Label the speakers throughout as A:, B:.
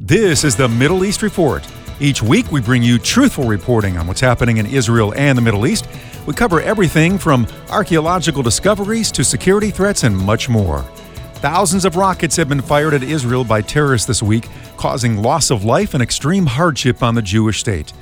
A: This is the Middle East Report. Each week, we bring you truthful reporting on what's happening in Israel and the Middle East. We cover everything from archaeological discoveries to security threats and much more. Thousands of rockets have been fired at Israel by terrorists this week, causing loss of life and extreme hardship on the Jewish state.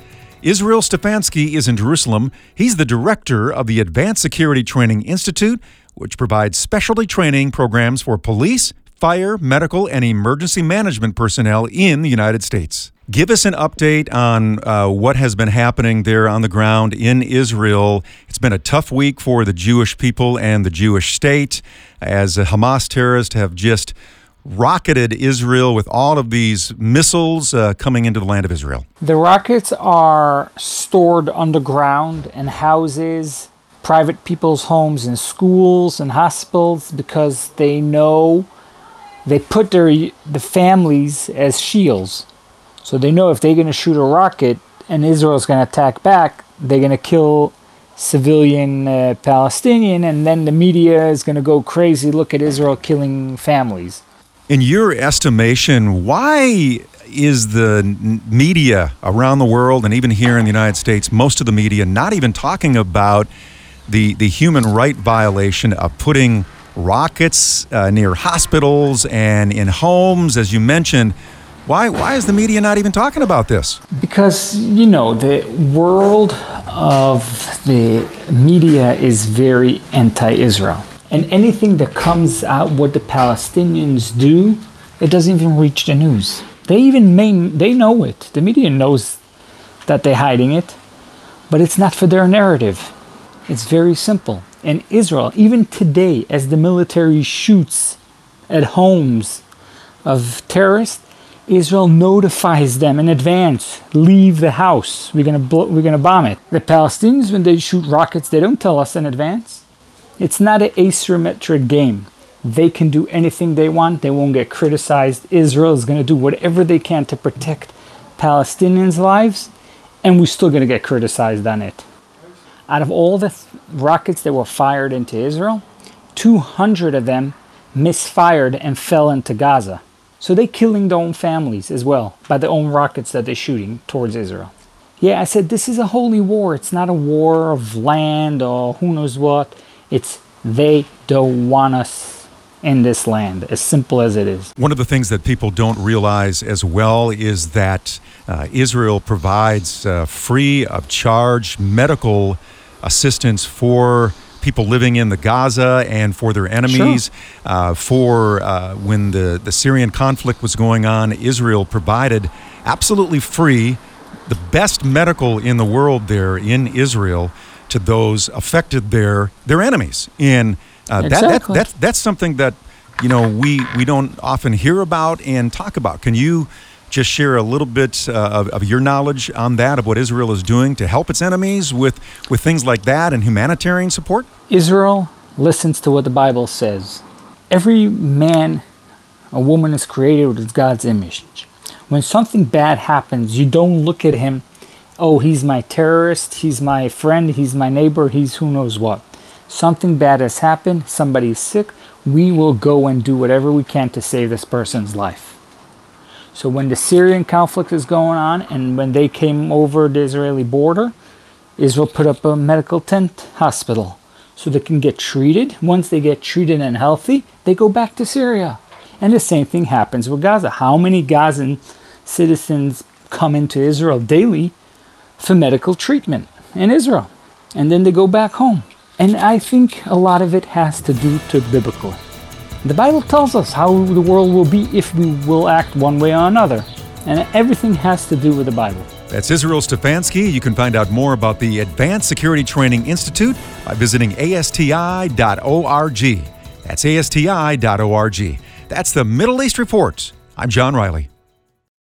A: Israel Stefanski is in Jerusalem. He's the director of the Advanced Security Training Institute, which provides specialty training programs for police, fire, medical, and emergency management personnel in the United States. Give us an update on uh, what has been happening there on the ground in Israel. It's been a tough week for the Jewish people and the Jewish state as Hamas terrorists have just rocketed Israel with all of these missiles uh, coming into the land of Israel.
B: The rockets are stored underground in houses, private people's homes, and schools and hospitals because they know they put their the families as shields. So they know if they're going to shoot a rocket and Israel's going to attack back, they're going to kill civilian uh, Palestinian, and then the media is going to go crazy. Look at Israel killing families.
A: In your estimation, why is the media around the world and even here in the United States, most of the media, not even talking about the the human right violation of putting rockets uh, near hospitals and in homes, as you mentioned. Why, why is the media not even talking about this?
B: Because, you know, the world of the media is very anti Israel. And anything that comes out what the Palestinians do, it doesn't even reach the news. They even main, they know it. The media knows that they're hiding it, but it's not for their narrative. It's very simple and Israel, even today, as the military shoots at homes of terrorists, Israel notifies them in advance, leave the house. We're gonna we're gonna bomb it. The Palestinians, when they shoot rockets, they don't tell us in advance. It's not an asymmetric game. They can do anything they want. They won't get criticized. Israel is gonna do whatever they can to protect Palestinians' lives, and we're still gonna get criticized on it. Out of all the th- rockets that were fired into Israel, 200 of them misfired and fell into Gaza. So they're killing their own families as well by their own rockets that they're shooting towards Israel. Yeah, I said this is a holy war. It's not a war of land or who knows what. It's they don't want us in this land, as simple as it is.
A: One of the things that people don't realize as well is that uh, Israel provides uh, free of charge medical assistance for people living in the Gaza and for their enemies. Sure. Uh, for uh, when the, the Syrian conflict was going on, Israel provided absolutely free the best medical in the world there in Israel to those affected their their enemies. And uh, exactly. that, that, that that's something that you know we we don't often hear about and talk about. Can you just share a little bit uh, of, of, your knowledge on that, of what Israel is doing to help its enemies with, with things like that and humanitarian support?
B: Israel listens to what the Bible says. Every man, a woman is created with God's image. When something bad happens, you don't look at him, oh, he's my terrorist, he's my friend, he's my neighbor, he's who knows what. Something bad has happened, somebody's sick, we will go and do whatever we can to save this person's life. So when the Syrian conflict is going on and when they came over the Israeli border, Israel put up a medical tent hospital so they can get treated. Once they get treated and healthy, they go back to Syria. And the same thing happens with Gaza. How many Gazan citizens come into Israel daily for medical treatment in Israel? And then they go back home. And I think a lot of it has to do to biblical. The Bible tells us how the world will be if we will act one way or another. And everything has to do with the Bible.
A: That's Israel Stefanski. You can find out more about the Advanced Security Training Institute by visiting ASTI.org. That's ASTI.org. That's the Middle East Report. I'm John Riley.